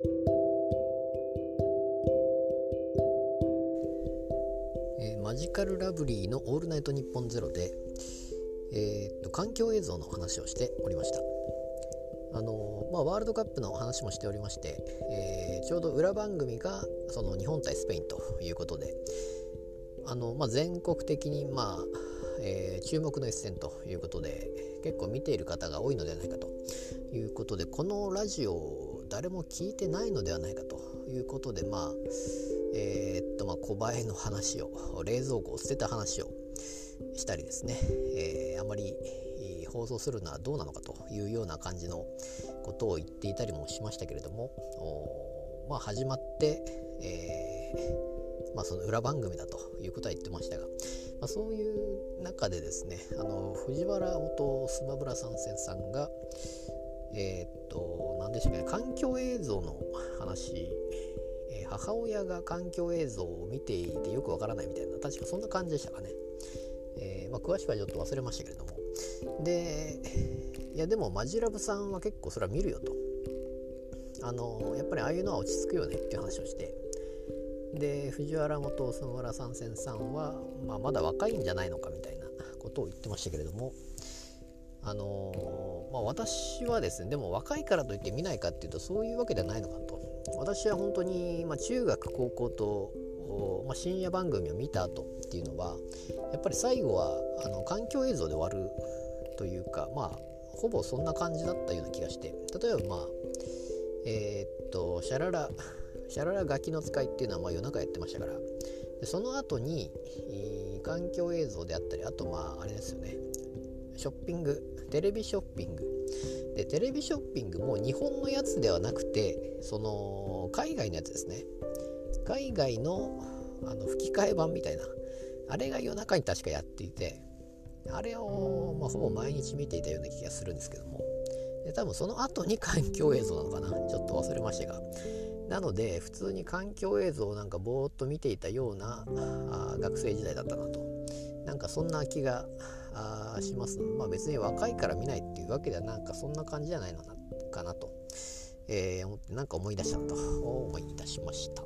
えーマジカルラブリーの「オールナイトニッポンゼロで、えーっと環境映像の話をしておりました。あのーまあ、ワールドカップの話もしておりまして、えちょうど裏番組がその日本対スペインということであの、まあ、全国的に、まあえ注目の一戦ということで結構見ている方が多いのではないかということでこのラジオを誰も聞いてないのではないかということでまあえーっとまあ小映えの話を冷蔵庫を捨てた話をしたりですね、えーあまり放送するのはどうなのかというような感じのことを言っていたりもしましたけれどもまあ始まって、えーまあ、その裏番組だということは言ってましたが、まあ、そういう中でですねあの藤原元スマブラ参戦さんがえーっと何でしたっけね。環境映像の話。えー母親が環境映像を見ていてよくわからないみたいな。確かそんな感じでしたかね、えーまあ、詳しくはちょっと忘れましたけれども。でいやでもマジラブさんは結構それは見るよと。あのやっぱりああいうのは落ち着くよねっていう話をして。で藤原元菅村参戦さんは、まあ、まだ若いんじゃないのかみたいなことを言ってましたけれども。あのまあ、私はですねでも若いからといって見ないかっていうとそういうわけではないのかなと。私は本当に、まあ、中学高校と、まあ、深夜番組を見た後っていうのはやっぱり最後はあの環境映像で終わるというかまあほぼそんな感じだったような気がして。例えばまあえーっとシャララシャララガキの使いっていうのはまあ夜中やってましたから。でその後に、えー環境映像であったりあとまああれですよね。ショッピングテレビショッピング。でテレビショッピングも日本のやつではなくてその海外のやつですね。海外のあの吹き替え版みたいな。あれが夜中に確かやっていてあれを、まあ、ほぼ毎日見ていたような気がするんですけども。で多分その後に環境映像なのかな。ちょっと忘れましたが。なので普通に環境映像をなんかぼーっと見ていたようなあ学生時代だったなと。なんかそんな気があします。まあ別に若いから見ないっていうわけではなんかそんな感じじゃないのかなと、えー思ってなんか思い出したと。思い出しました。